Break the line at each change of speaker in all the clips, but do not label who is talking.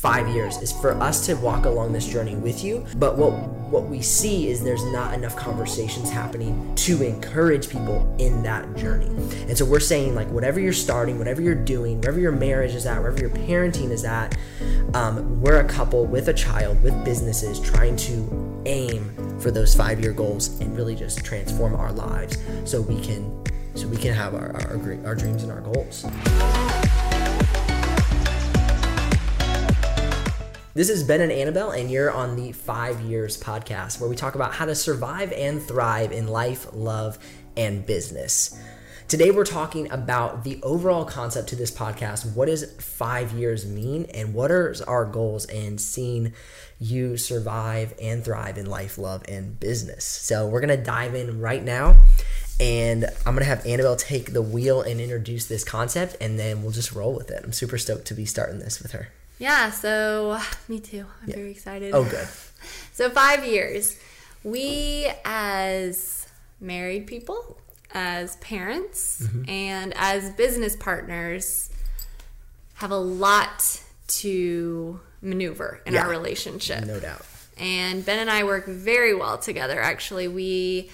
five years is for us to walk along this journey with you. But what what we see is there's not enough conversations happening to encourage people in that journey. And so we're saying like whatever you're starting, whatever you're doing, wherever your marriage is at, wherever your parenting is at, um, we're a couple with a child with businesses trying to aim for those five year goals and really just transform our lives so we can so we can have our, our, our dreams and our goals. This is Ben and Annabelle, and you're on the Five Years podcast, where we talk about how to survive and thrive in life, love, and business. Today, we're talking about the overall concept to this podcast. What does five years mean, and what are our goals in seeing you survive and thrive in life, love, and business? So, we're to dive in right now, and I'm to have Annabelle take the wheel and introduce this concept, and then we'll just roll with it. I'm super stoked to be starting this with her.
Yeah, so me too. I'm yeah. very excited.
Oh, good.
So, five years. We, as married people, as parents, mm-hmm. and as business partners, have a lot to maneuver in yeah, our relationship.
No doubt.
And Ben and I work very well together. Actually, we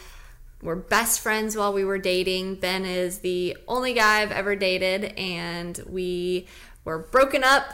were best friends while we were dating. Ben is the only guy I've ever dated, and we were broken up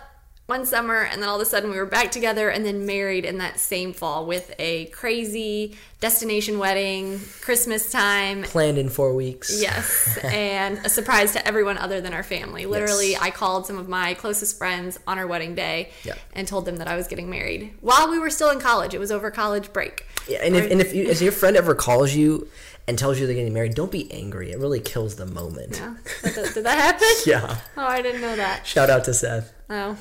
one summer and then all of a sudden we were back together and then married in that same fall with a crazy destination wedding christmas time
planned in four weeks
yes and a surprise to everyone other than our family literally yes. i called some of my closest friends on our wedding day and told them that i was getting married while we were still in college it was over college break
yeah and if, and if, you, if your friend ever calls you and tells you they're getting married, don't be angry. It really kills the moment.
Yeah. Did, did that happen?
yeah.
Oh, I didn't know that.
Shout out to Seth.
Oh.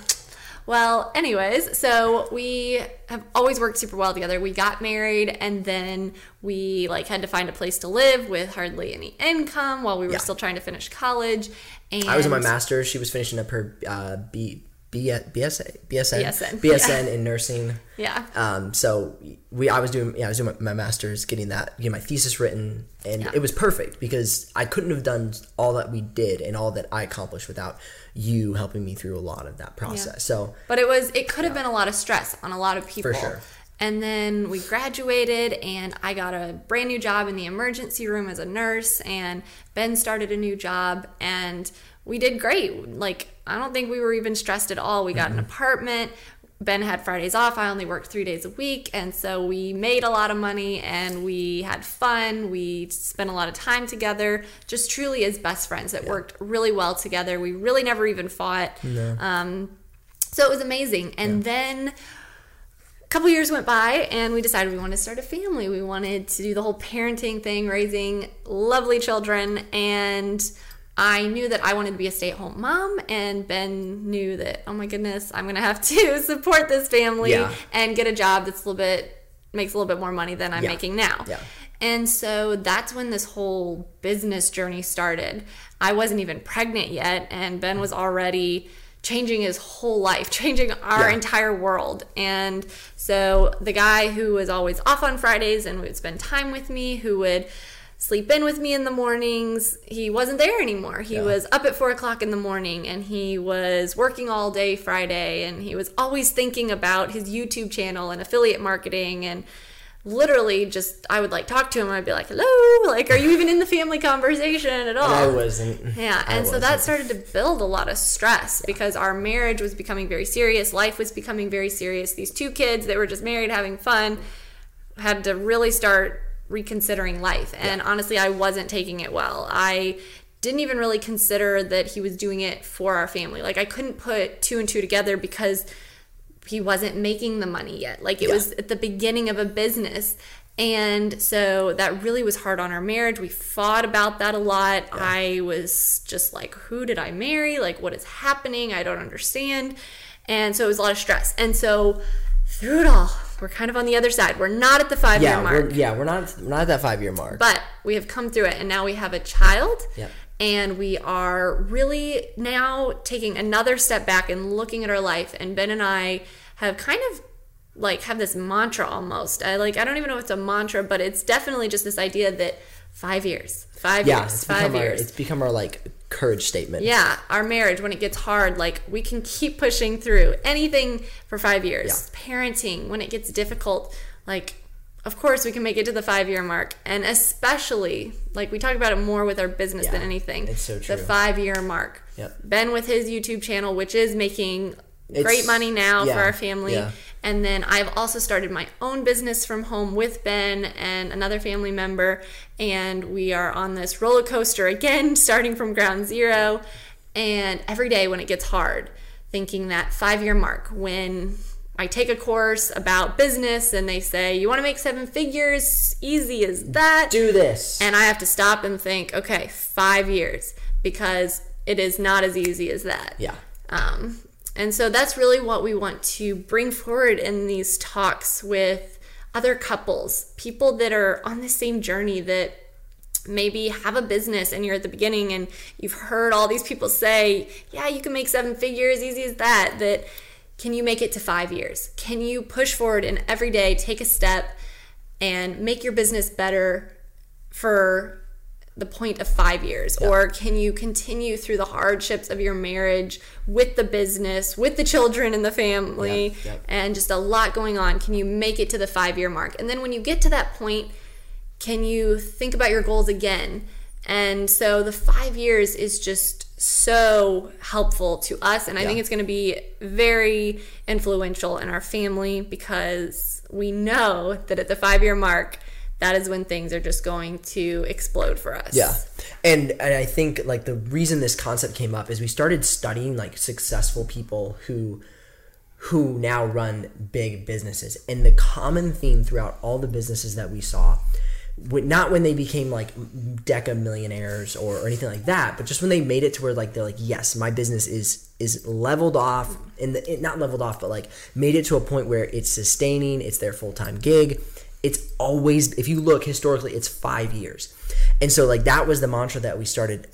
Well, anyways, so we have always worked super well together. We got married and then we like had to find a place to live with hardly any income while we were yeah. still trying to finish college. And
I was in my master's. She was finishing up her uh, B B BSA BSN
BSN,
BSN yeah. in nursing.
Yeah.
Um. So we I was doing yeah I was doing my, my master's, getting that getting my thesis written, and yeah. it was perfect because I couldn't have done all that we did and all that I accomplished without you helping me through a lot of that process. Yeah. So.
But it was it could have been a lot of stress on a lot of people.
For sure.
And then we graduated, and I got a brand new job in the emergency room as a nurse, and Ben started a new job, and we did great. Like, I don't think we were even stressed at all. We got mm-hmm. an apartment. Ben had Fridays off. I only worked three days a week. And so we made a lot of money and we had fun. We spent a lot of time together, just truly as best friends. It yeah. worked really well together. We really never even fought. Um, so it was amazing. And yeah. then a couple years went by and we decided we wanted to start a family. We wanted to do the whole parenting thing, raising lovely children. And I knew that I wanted to be a stay at home mom, and Ben knew that, oh my goodness, I'm going to have to support this family yeah. and get a job that's a little bit, makes a little bit more money than I'm yeah. making now.
Yeah.
And so that's when this whole business journey started. I wasn't even pregnant yet, and Ben was already changing his whole life, changing our yeah. entire world. And so the guy who was always off on Fridays and would spend time with me, who would sleep in with me in the mornings. He wasn't there anymore. He yeah. was up at four o'clock in the morning and he was working all day Friday and he was always thinking about his YouTube channel and affiliate marketing and literally just I would like talk to him I'd be like hello like are you even in the family conversation at all
I wasn't
yeah and so that started to build a lot of stress yeah. because our marriage was becoming very serious life was becoming very serious these two kids that were just married having fun had to really start reconsidering life. And yeah. honestly, I wasn't taking it well. I didn't even really consider that he was doing it for our family. Like I couldn't put two and two together because he wasn't making the money yet. Like it yeah. was at the beginning of a business. And so that really was hard on our marriage. We fought about that a lot. Yeah. I was just like, who did I marry? Like, what is happening? I don't understand. And so it was a lot of stress. And so through it all, we're kind of on the other side. We're not at the five
yeah,
year mark.
We're, yeah, we're not we're not at that five year mark.
But we have come through it, and now we have a child.
Yep.
And we are really now taking another step back and looking at our life. And Ben and I have kind of like have this mantra almost. I like I don't even know if it's a mantra, but it's definitely just this idea that five years, five
yeah,
years, five
years.
Our,
it's become our like courage statement.
Yeah, our marriage when it gets hard, like we can keep pushing through anything for five years. Parenting when it gets difficult, like of course we can make it to the five year mark, and especially like we talk about it more with our business
Yeah,
than anything.
it's so true.
The five year mark.
Yep.
Ben with his YouTube channel, which is making
It's-
great money now
yeah,
for our family.
yeah.
And then I've also started my own business from home with Ben and another family member. And we are on this roller coaster again, starting from ground zero. And every day when it gets hard, thinking that five year mark, when I take a course about business and they say, You want to make seven figures? Easy as that.
Do this.
And I have to stop and think, okay, five years, because it is not as easy as that.
yeah.
Um, and so that's really what we want to bring forward in these talks with other couples, people that are on the same journey that maybe have a business and you're at the beginning and you've heard all these people say, yeah, you can make seven figures, easy as that, that can you make it to five years? Can you push forward and every day take a step and make your business better for the point of five years? Or can you continue through the hardships of your marriage with the business, with the children and the family,
Yep, yep.
and just a lot going on? Can you make it to the five year mark? And then when you get to that point, can you think about your goals again? And so the five years is just so helpful to us. And I think it's going to be very influential in our family because we know that at the five year mark, that is when things are just going to explode for us.
Yeah. And, and I think like the reason this concept came up is we started studying like successful people who who now run big businesses. And the common theme throughout all the businesses that we saw, not when they became like deca millionaires or, or anything like that, but just when they made it to where like they're like, yes, my business is is leveled off, and the, it, not leveled off, but like made it to a point where it's sustaining, it's their full time gig. It's always, if you look historically, it's five years, and so like that was the mantra that we started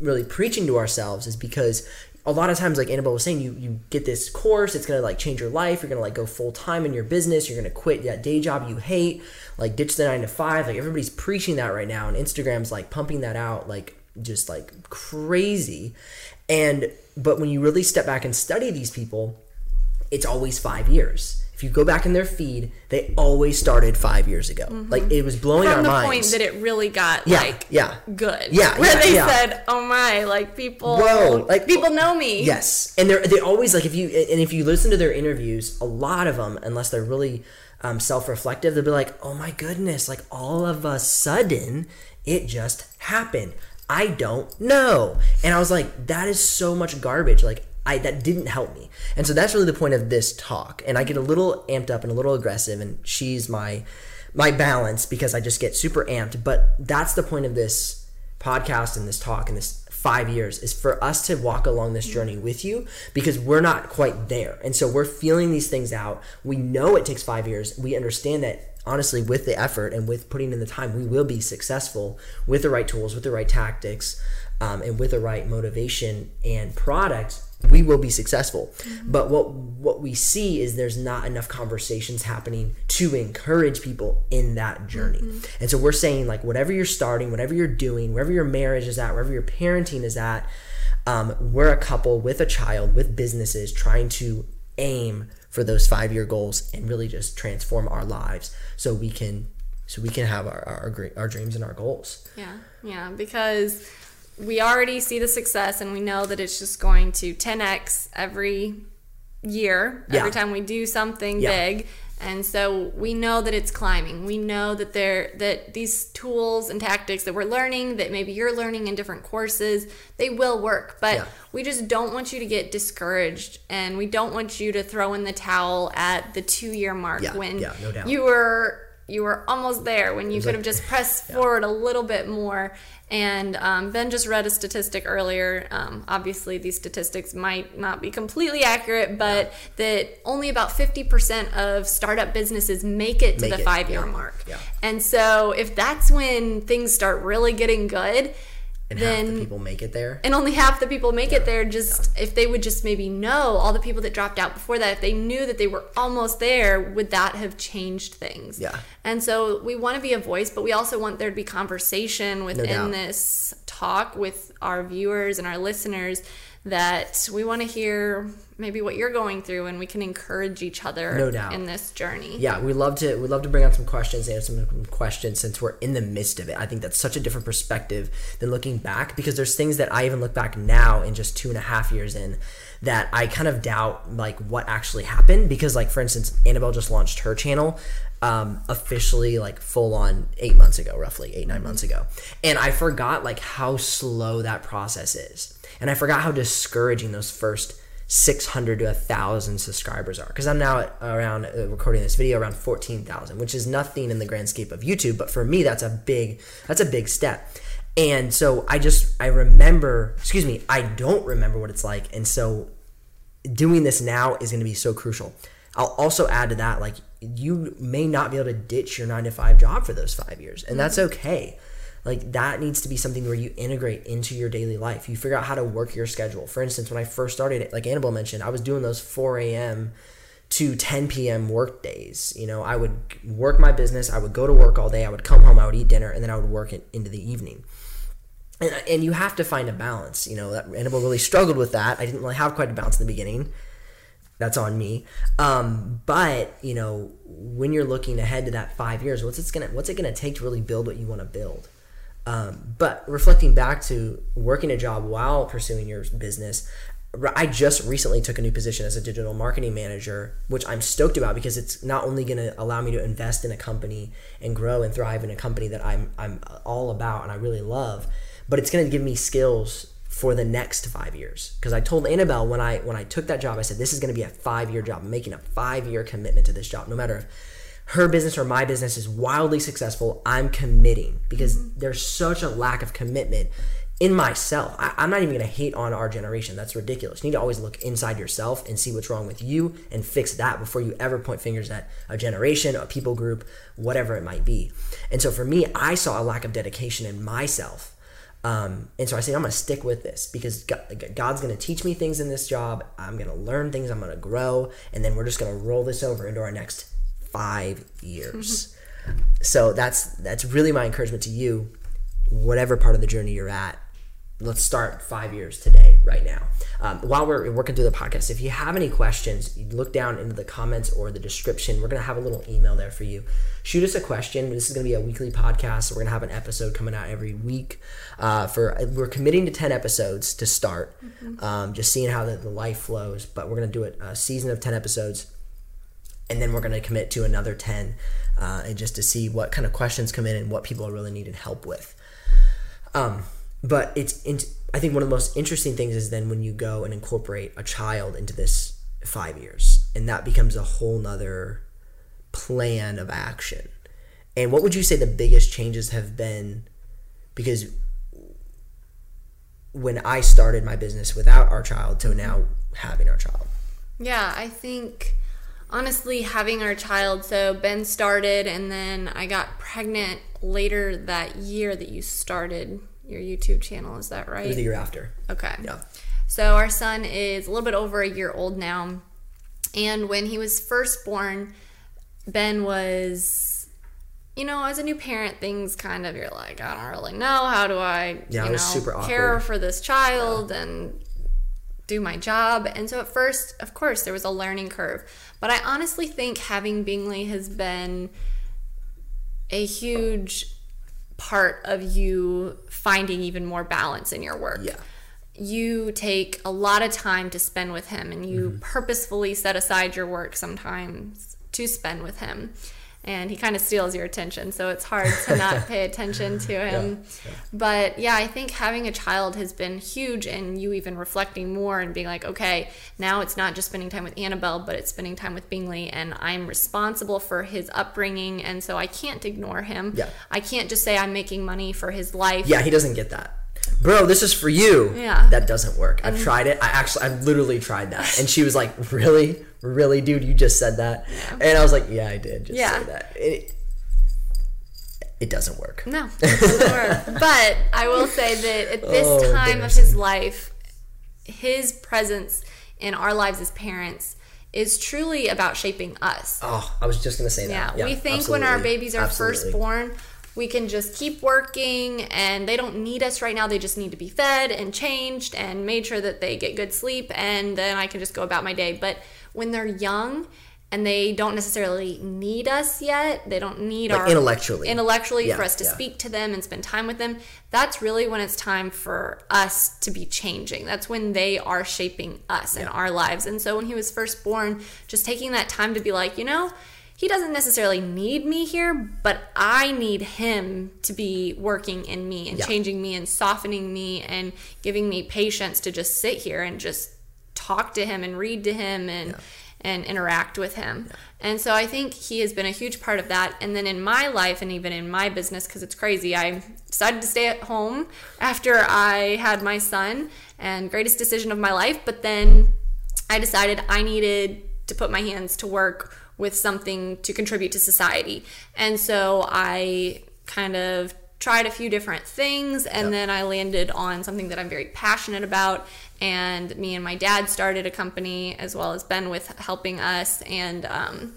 really preaching to ourselves is because a lot of times like annabelle was saying you you get this course it's gonna like change your life you're gonna like go full time in your business you're gonna quit that day job you hate like ditch the nine to five like everybody's preaching that right now and instagram's like pumping that out like just like crazy. And but when you really step back and study these people it's always five years if you go back in their feed they always started five years ago like it was blowing
From
our
the point that it really got
Yeah,
like
yeah.
good.
Yeah,
Where
yeah,
they
yeah.
said, Oh my, like people
Whoa, like-
people know me.
Yes, and they're they always like if you and if you listen to their interviews, a lot of them, unless they're really um, self-reflective, they'll be like, "Oh my goodness!" Like all of a sudden, it just happened. I don't know, and I was like, "That is so much garbage." Like I that didn't help me, and so that's really the point of this talk. And I get a little amped up and a little aggressive, and she's my my balance because I just get super amped. But that's the point of this podcast and this talk and this five years is for us to walk along this journey with you because we're not quite there. And so we're feeling these things out. We know it takes five years. We understand that honestly, with the effort and with putting in the time, we will be successful with the right tools, with the right tactics, um, and with the right motivation and product. We will be successful, but what what we see is there's not enough conversations happening to encourage people in that journey. And so we're saying like whatever you're starting, whatever you're doing, wherever your marriage is at, wherever your parenting is at, um, we're a couple with a child with businesses trying to aim for those five year goals and really just transform our lives so we can so we can have our our, our dreams and our goals.
Yeah, yeah, because we already see the success and we know that it's just going to 10x every year,
Yeah.
every time we do something
Yeah.
big. And so we know that it's climbing. We know that there that these tools and tactics that we're learning, that maybe you're learning in different courses, they will work. But
Yeah.
we just don't want you to get discouraged and we don't want you to throw in the towel at the two year mark when
no
you were you were almost there when you could
like-
have just pressed forward a little bit more. And um, Ben just read a statistic earlier. Um, obviously, these statistics might not be completely accurate, but that only about 50% of startup businesses make it to
Make
the five year
yeah,
mark.
yeah.
And so, if that's when things start really getting good,
And half
then
the people make it there.
and only half the people make it there just if they would just maybe know all the people that dropped out before that if they knew that they were almost there would that have changed things
Yeah.
and so we want to be a voice but we also want there to be conversation within
doubt.
this talk with our viewers and our listeners that we want to hear maybe what you're going through and we can encourage each other
No doubt.
in this journey.
Yeah, we love to we love to bring on some questions, answer some questions since we're in the midst of it. I think that's such a different perspective than looking back because there's things that I even look back now in just two and a half years in that I kind of doubt like what actually happened because like for instance, Annabelle just launched her channel um, officially like full on eight months ago, roughly eight nine months ago, and I forgot like how slow that process is, and I forgot how discouraging those first 600 to 1000 subscribers are because i'm now at around uh, recording this video around 14000 which is nothing in the grand scape of youtube but for me that's a big that's a big step. And so i just i remember excuse me i don't remember what it's like. And so doing this now is going to be so crucial. I'll also add to that like you may not be able to ditch your nine to five job for those five years and that's okay like that needs to be something where you integrate into your daily life. You figure out how to work your schedule. For instance, when I first started, like Annabelle mentioned, I was doing those 4 a.m. to 10 p.m. work days. You know, I would work my business, I would go to work all day, I would come home, I would eat dinner, and then I would work it into the evening. And, and you have to find a balance. You know, that Annabelle really struggled with that. I didn't really have quite a balance in the beginning. That's on me. Um, but you know, when you're looking ahead to that five years, what's it gonna what's it gonna take to really build what you want to build? Um, but reflecting back to working a job while pursuing your business, I just recently took a new position as a digital marketing manager, which I'm stoked about because it's not only going to allow me to invest in a company and grow and thrive in a company that I'm I'm all about and I really love, but it's going to give me skills for the next five years. Because I told Annabelle when I when I took that job, I said this is going to be a five year job. I'm making a five year commitment to this job, no matter if her business or my business is wildly successful, I'm committing because mm-hmm. there's such a lack of commitment in myself. I, am not even going to hate on our generation. That's ridiculous. You need to always look inside yourself and see what's wrong with you and fix that before you ever point fingers at a generation, a people group, whatever it might be. And so for me, I saw a lack of dedication in myself. Um, and so I said, I'm going to stick with this because God's going to teach me things in this job. I'm going to learn things. I'm going to grow. And then we're just going to roll this over into our next five years. so that's that's really my encouragement to you, whatever part of the journey you're at. Let's start five years today, right now. Um, while we're working through the podcast, if you have any questions, look down into the comments or the description. We're going to have a little email there for you. Shoot us a question. This is going to be a weekly podcast. So we're going to have an episode coming out every week. Uh, for we're committing to ten episodes to start. Mm-hmm. Um, just seeing how the, the life flows, but we're going to do it a season of ten episodes and then we're going to commit to another 10 uh, and just to see what kind of questions come in and what people are really needing help with. Um, but it's i think one of the most interesting things is then when you go and incorporate a child into this five years and that becomes a whole nother plan of action. And what would you say the biggest changes have been? Because when i started my business without our child to now having our child.
Yeah i think honestly having our child so ben started and then i got pregnant later that year that you started your youtube channel is that right
it was the year after.
Okay. Yeah. So our son is a little bit over a year old now and when he was first born ben was you know as a new parent things kind of you're like i don't really know. How do i
yeah,
you
know
care for this child yeah. and do my job. And so at first, of course, there was a learning curve. But I honestly think having Bingley has been a huge part of you finding even more balance in your work.
Yeah.
You take a lot of time to spend with him and you mm-hmm. purposefully set aside your work sometimes to spend with him and he kind of steals your attention so it's hard to not pay attention to him yeah, yeah. but yeah i think having a child has been huge and you even reflecting more and being like okay now it's not just spending time with annabelle but it's spending time with bingley and i'm responsible for his upbringing and so i can't ignore him
yeah.
i can't just say i'm making money for his life
yeah he doesn't get that bro, this is for you.
Yeah.
That doesn't work. I've mm. tried it. I actually, I've literally tried that. And she was like, really? Really, dude? You just said that? Yeah. And I was like, yeah, I did just yeah. say that. It, it doesn't work.
No, it doesn't work. But I will say that at this oh, time of his life, his presence in our lives as parents is truly about shaping us.
Oh, I was just going to say that.
Yeah, yeah we think absolutely. when our babies are absolutely. first born, we can just keep working and they don't need us right now. They just need to be fed and changed and made sure that they get good sleep and then I can just go about my day. But when they're young and they don't necessarily need us yet, they don't need
Like
our
intellectually.
intellectually
Yeah,
for us to
yeah.
speak to them and spend time with them. That's really when it's time for us to be changing. That's when they are shaping us and our lives. And so when he was first born, just taking that time to be like, you know, he doesn't necessarily need me here, but I need him to be working in me and
Yeah.
changing me and softening me and giving me patience to just sit here and just talk to him and read to him and and interact with him. And so I think he has been a huge part of that. And then in my life and even in my business, because it's crazy, I decided to stay at home after I had my son and greatest decision of my life. But then I decided I needed to put my hands to work with something to contribute to society. And so I kind of tried a few different things and then I landed on something that I'm very passionate about. And me and my dad started a company as well as Ben with helping us. And, um,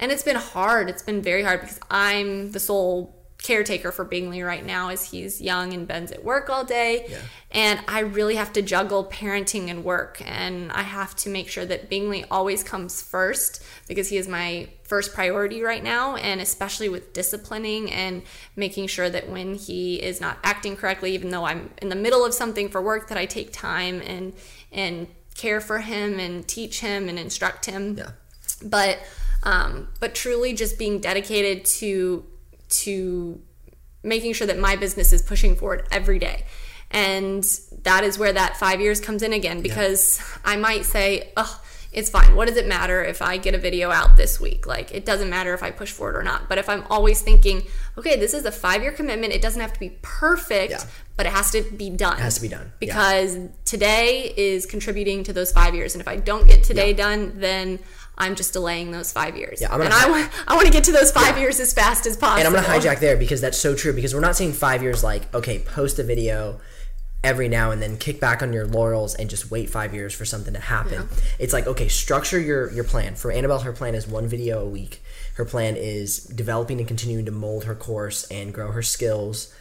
and it's been hard. It's been very hard because I'm the sole caretaker for Bingley right now as he's young and Ben's at work all day.
Yeah.
And I really have to juggle parenting and work. And I have to make sure that Bingley always comes first because he is my first priority right now. And especially with disciplining and making sure that when he is not acting correctly, even though I'm in the middle of something for work, that I take time and, and care for him and teach him and instruct him
Yeah.
but um, but truly just being dedicated to to making sure that my business is pushing forward every day. And that is where that five years comes in again because i might say oh it's fine. What does it matter if i get a video out this week? Like it doesn't matter if i push forward or not. But if i'm always thinking okay this is a five year commitment. It doesn't have to be perfect
Yeah.
but it has to be done. It
has to be done. Yeah.
because today is contributing to those five years. And if i don't get today done then i'm just delaying those five years
Yeah, I'm gonna
and i
hi-
want i want to get to those five years as fast as possible
And I'm going to hijack there because that's so true. Because we're not saying five years like, okay, post a video every now and then, kick back on your laurels and just wait five years for something to happen. It's like, okay, structure your, your plan. For Annabelle, her plan is one video a week. Her plan is developing and continuing to mold her course and grow her skills.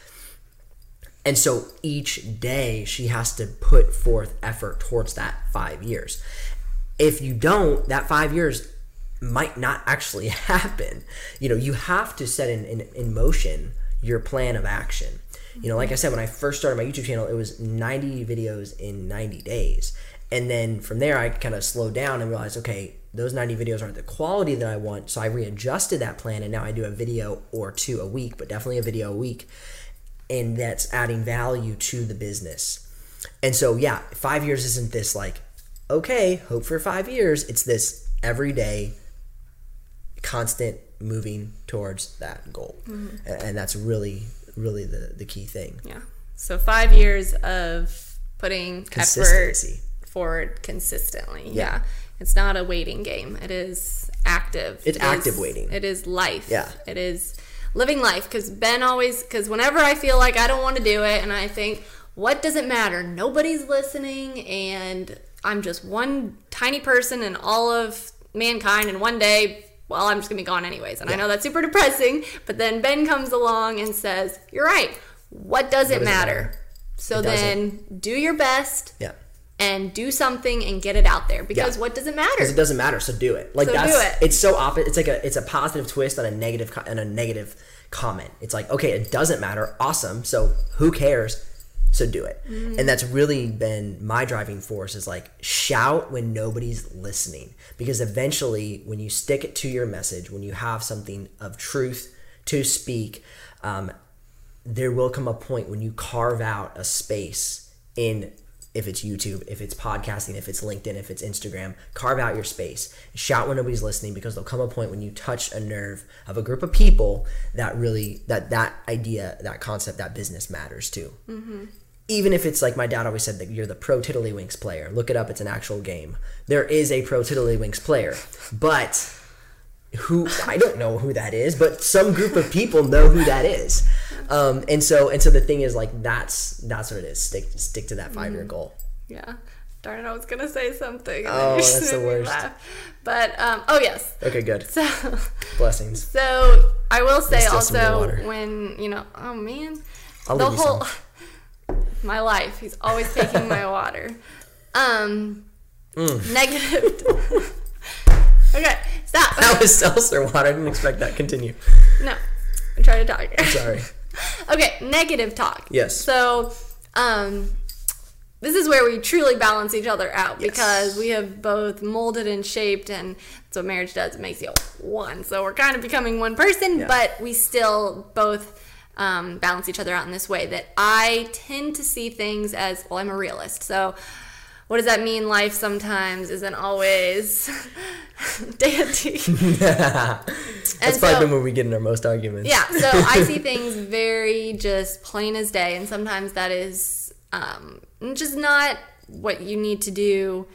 And so each day she has to put forth effort towards that five years. If you don't, that five years might not actually happen. You know, you have to set in, in, in motion your plan of action. You know, like I said, when I first started my YouTube channel, it was 90 videos in 90 days. And then from there, I kind of slowed down and realized, okay, those 90 videos aren't the quality that I want. So I readjusted that plan and now I do a video or two a week, but definitely a video a week. And that's adding value to the business. And so, yeah, five years isn't this like, okay, hope for five years. It's this everyday, constant moving towards that goal.
Mm-hmm.
And that's really, really the, the key thing.
yeah so five years of putting effort forward consistently
Yeah.
yeah. it's not a waiting game it is active
It's
It
active
is-
waiting.
it is life
Yeah.
it is living life because ben always because whenever i feel like i don't want to do it and i think what does it matter nobody's listening and i'm just one tiny person in all of mankind and one day well i'm just gonna be gone anyways and i know that's super depressing but then ben comes along and says you're right what does it
does it
matter
matter?
so
It
then do your best
Yeah.
and do something and get it out there because
Yeah.
what does it matter?
Because it doesn't matter, so do it. Like
So
that's
do it.
it's so opposite. It's like a it's a positive twist on a negative co- on a negative comment. It's like okay, it doesn't matter. Awesome. So who cares? So do it.
Mm-hmm.
And that's really been my driving force is like shout when nobody's listening because eventually when you stick it to your message, when you have something of truth to speak, um, there will come a point when you carve out a space in if it's YouTube, if it's podcasting, if it's LinkedIn, if it's Instagram, carve out your space. Shout when nobody's listening because there'll come a point when you touch a nerve of a group of people that really that that idea, that concept, that business matters to. Even if it's like my dad always said that you're the pro Tiddlywinks player. Look it up; it's an actual game. There is a pro Tiddlywinks player, but who I don't know who that is, but some group of people know who that is. Um, and so and so the thing is like that's that's what it is. Stick stick to that five year goal.
yeah darn it i was gonna say something and
Oh, that's the worst.
laugh. but um oh yes
Okay, good.
so
Blessings.
so I will say
Still some more
also when you know, oh man,
I'll
the whole. My life. He's always taking my water. Um,
Mm.
negative. okay, stop.
That was seltzer water. I didn't expect that. Continue.
no, I'm trying to talk.
Sorry.
okay, negative talk.
Yes.
So, um, this is where we truly balance each other out
Yes.
because we have both molded and shaped, and that's what marriage does. It makes you one. So we're kind of becoming one person,
Yeah.
but we still both um, balance each other out in this way that I tend to see things as well, I'm a realist. So, what does that mean? Life sometimes isn't always dandy.
That's
And
probably
so-
when we get in our most arguments.
Yeah, so I see things very just plain as day, and sometimes that is um, just not what you need to do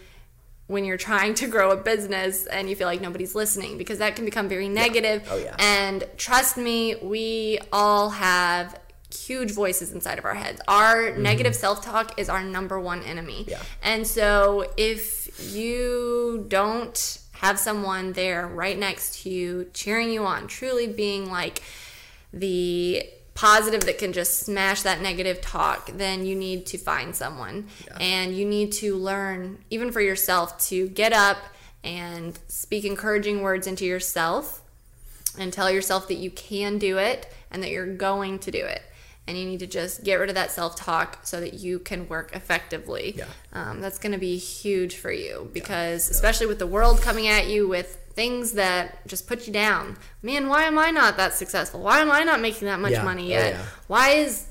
when you're trying to grow a business and you feel like nobody's listening because that can become very negative.
Oh, yeah.
And trust me, we all have huge voices inside of our heads. Our negative self-talk is our number one enemy.
Mm-hmm. Yeah.
And so if you don't have someone there right next to you cheering you on, truly being like the positive that can just smash that negative talk, then you need to find someone. And you need to learn, even for yourself, to get up and speak encouraging words into yourself and tell yourself that you can do it and that you're going to do it. And you need to just get rid of that self talk so that you can work effectively.
Yeah.
Um, that's going to be huge for you because, especially with the world coming at you with things that just put you down. Man, why am I not that successful? Why am I not making that much
Yeah.
money
Oh,
yet?
yeah.
Why is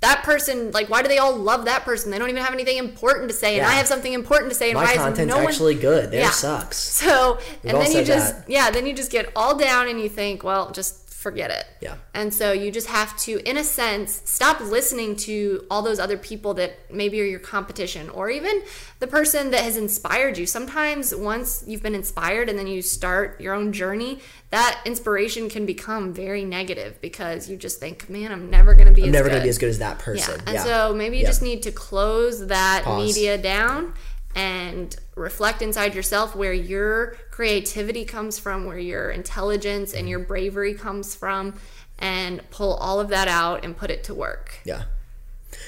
that person like? Why do they all love that person? They don't even have anything important to say, and
Yeah.
I have something important to say, and
My
why is
content's
no one
actually good. Theirs
Yeah.
sucks.
so,
We've
and then you just,
that.
yeah, then you just get all down and you think, well, just forget it.
Yeah.
And so you just have to, in a sense, stop listening to all those other people that maybe are your competition or even the person that has inspired you. Sometimes once you've been inspired and then you start your own journey, that inspiration can become very negative because you just think, man, I'm never going to be
I'm
as
never
good.
gonna be as good as that person.
Yeah, and
Yeah.
so maybe you
Yeah.
just need to close that
Pause.
media down and reflect inside yourself where your creativity comes from, where your intelligence and your bravery comes from, and pull all of that out and put it to work.
Yeah.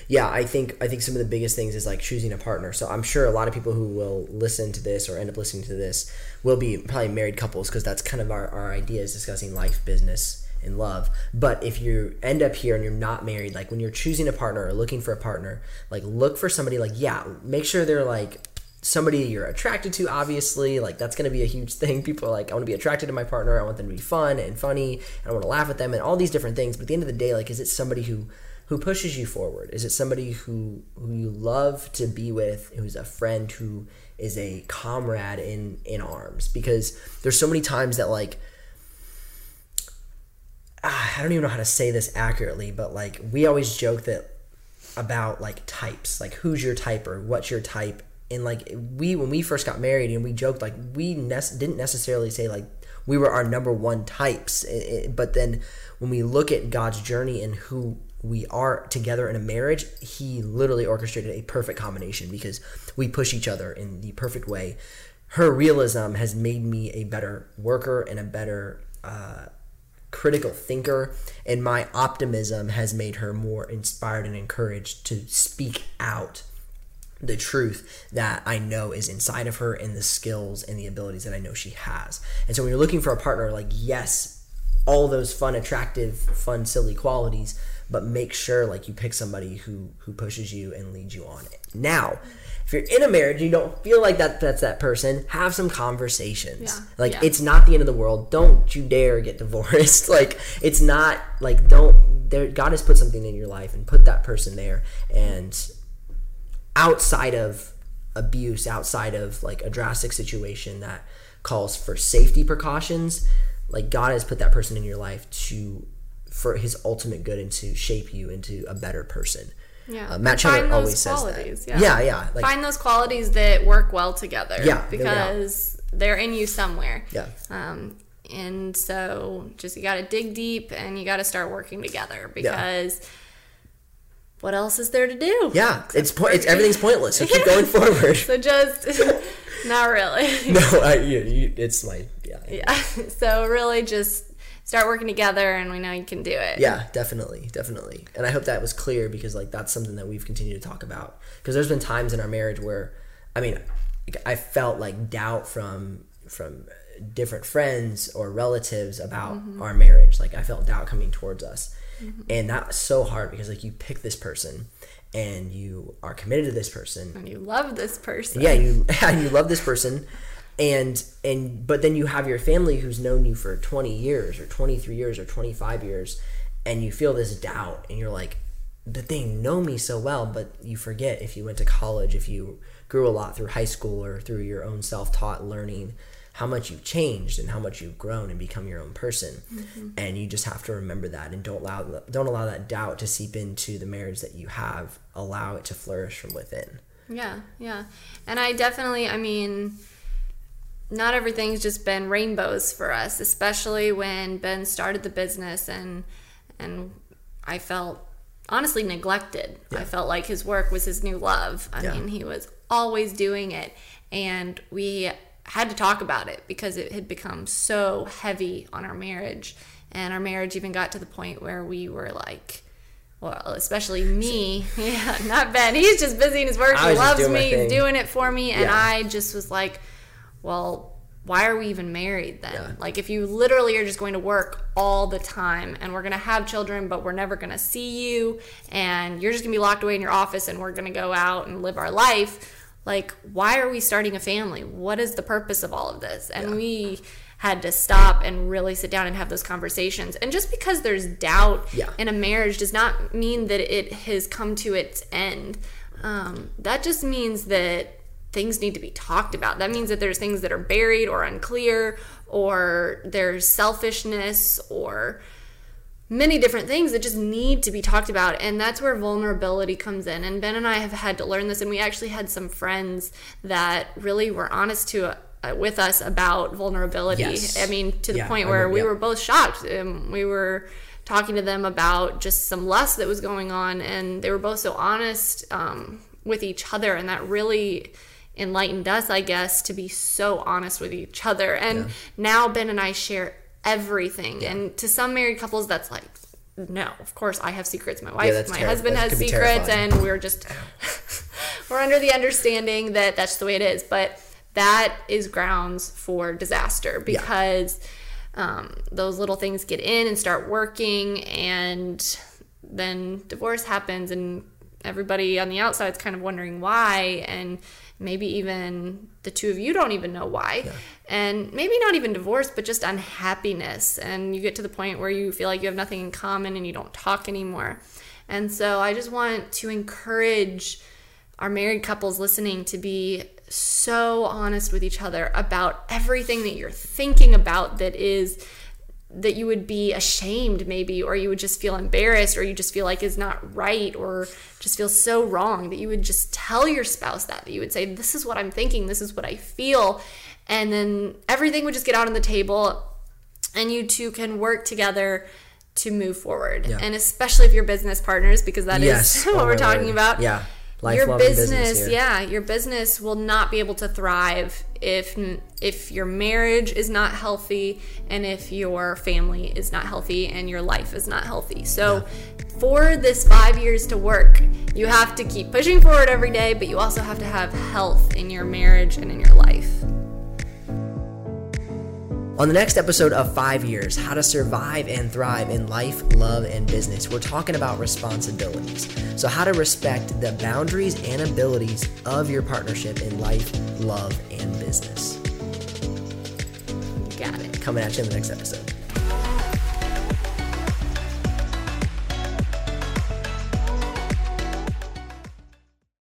Yeah, I think I think some of the biggest things is like choosing a partner. So I'm sure a lot of people who will listen to this or end up listening to this will be probably married couples because that's kind of our, our idea is discussing life, business, and love. But if you end up here and you're not married, like when you're choosing a partner or looking for a partner, like look for somebody like yeah, make sure they're like somebody you're attracted to obviously like that's going to be a huge thing. People are like i want to be attracted to my partner i want them to be fun and funny and i want to laugh with them and all these different things but at the end of the day like is it somebody who who pushes you forward? Is it somebody who who you love to be with who's a friend who is a comrade in in arms? Because there's so many times that like ah, I don't even know how to say this accurately, but like we always joke that about like types, like who's your type or what's your type, and like we when we first got married and we joked like we nec- didn't necessarily say like we were our number one types, but then when we look at God's journey and who we are together in a marriage, He literally orchestrated a perfect combination because we push each other in the perfect way. Her realism has made me a better worker and a better uh, critical thinker, and my optimism has made her more inspired and encouraged to speak out the truth that I know is inside of her and the skills and the abilities that I know she has. And so when you're looking for a partner, like, yes, all those fun, attractive, fun, silly qualities, but make sure like you pick somebody who who pushes you and leads you on. it. Now, if you're in a marriage, you don't feel like that that's that person, have some conversations.
Yeah.
Like
Yeah.
it's not the end of the world. Don't you dare get divorced. like it's not like don't there God has put something in your life and put that person there and outside of abuse, outside of like a drastic situation that calls for safety precautions, like God has put that person in your life to for his ultimate good and to shape you into a better person.
Yeah.
Uh, Matt Chandler always says that.
yeah.
Yeah, yeah. Like
Find those qualities that work well together.
Yeah,
because they're in you somewhere.
Yeah.
Um, and so just you got to dig deep and you got to start working together because what else is there to do?
yeah, it's po- it's everything's pointless. So keep going forward.
So just not really.
no, I, you, you, it's my yeah.
yeah. So really just start working together and we know you can do it.
Yeah, definitely, definitely. And I hope that was clear because like that's something that we've continued to talk about. Because there's been times in our marriage where, I mean, I felt like doubt from from different friends or relatives about mm-hmm. our marriage. Like I felt doubt coming towards us, mm-hmm. and that was so hard because like you pick this person and you are committed to this person
and you love this person.
Yeah, you and you love this person and and but then you have your family who's known you for 20 years or 23 years or 25 years and you feel this doubt and you're like that they know me so well but you forget if you went to college if you grew a lot through high school or through your own self-taught learning how much you've changed and how much you've grown and become your own person mm-hmm. and you just have to remember that and don't allow don't allow that doubt to seep into the marriage that you have allow it to flourish from within
yeah yeah and i definitely i mean not everything's just been rainbows for us, especially when Ben started the business and and I felt honestly neglected. Yeah. I felt like his work was his new love. I yeah. mean, he was always doing it and we had to talk about it because it had become so heavy on our marriage and our marriage even got to the point where we were like well, especially me. Yeah, not Ben. He's just busy in his work. He loves me. He's doing it for me. And yeah. I just was like, well, why are we even married then? Yeah. Like, if you literally are just going to work all the time and we're going to have children, but we're never going to see you and you're just going to be locked away in your office and we're going to go out and live our life, like, why are we starting a family? What is the purpose of all of this? And yeah. we had to stop and really sit down and have those conversations. And just because there's doubt yeah. in a marriage does not mean that it has come to its end. Um, that just means that things need to be talked about. That means that there's things that are buried or unclear, or there's selfishness, or many different things that just need to be talked about. And that's where vulnerability comes in. And Ben and I have had to learn this. And we actually had some friends that really were honest to uh, with us about vulnerability. Yes. I mean, to the yeah, point where we were both shocked. Um, we were talking to them about just some lust that was going on, and they were both so honest um, with each other, and that really enlightened us, I guess, to be so honest with each other. And yeah. now Ben and I share everything. Yeah. And to some married couples, that's like, no, of course I have secrets. My wife, yeah, my ter- husband has secrets, and we're just we're under the understanding that that's the way it is. But that is grounds for disaster because um, those little things get in and start working, and then divorce happens, and everybody on the outside is kind of wondering why, and maybe even the two of you don't even know why. Yeah. and maybe not even divorce but just unhappiness. And you get to the point where you feel like you have nothing in common and you don't talk anymore. And so i just want to encourage our married couples listening to be so honest with each other about everything that you're thinking about that is that you would be ashamed maybe or you would just feel embarrassed or you just feel like is not right or just feel so wrong that you would just tell your spouse that that you would say this is what I'm thinking this is what I feel and then everything would just get out on the table and you two can work together to move forward yeah. and especially if you're business partners because that yes. is what oh, we're talking word. about
yeah
Life your business, business yeah your business will not be able to thrive if if your marriage is not healthy and if your family is not healthy and your life is not healthy so for this five years to work you have to keep pushing forward every day but you also have to have health in your marriage and in your life
on the next episode of Five Years How to Survive and Thrive in Life, Love, and Business, we're talking about responsibilities. So, how to respect the boundaries and abilities of your partnership in life, love, and business.
Got it.
Coming at you in the next episode.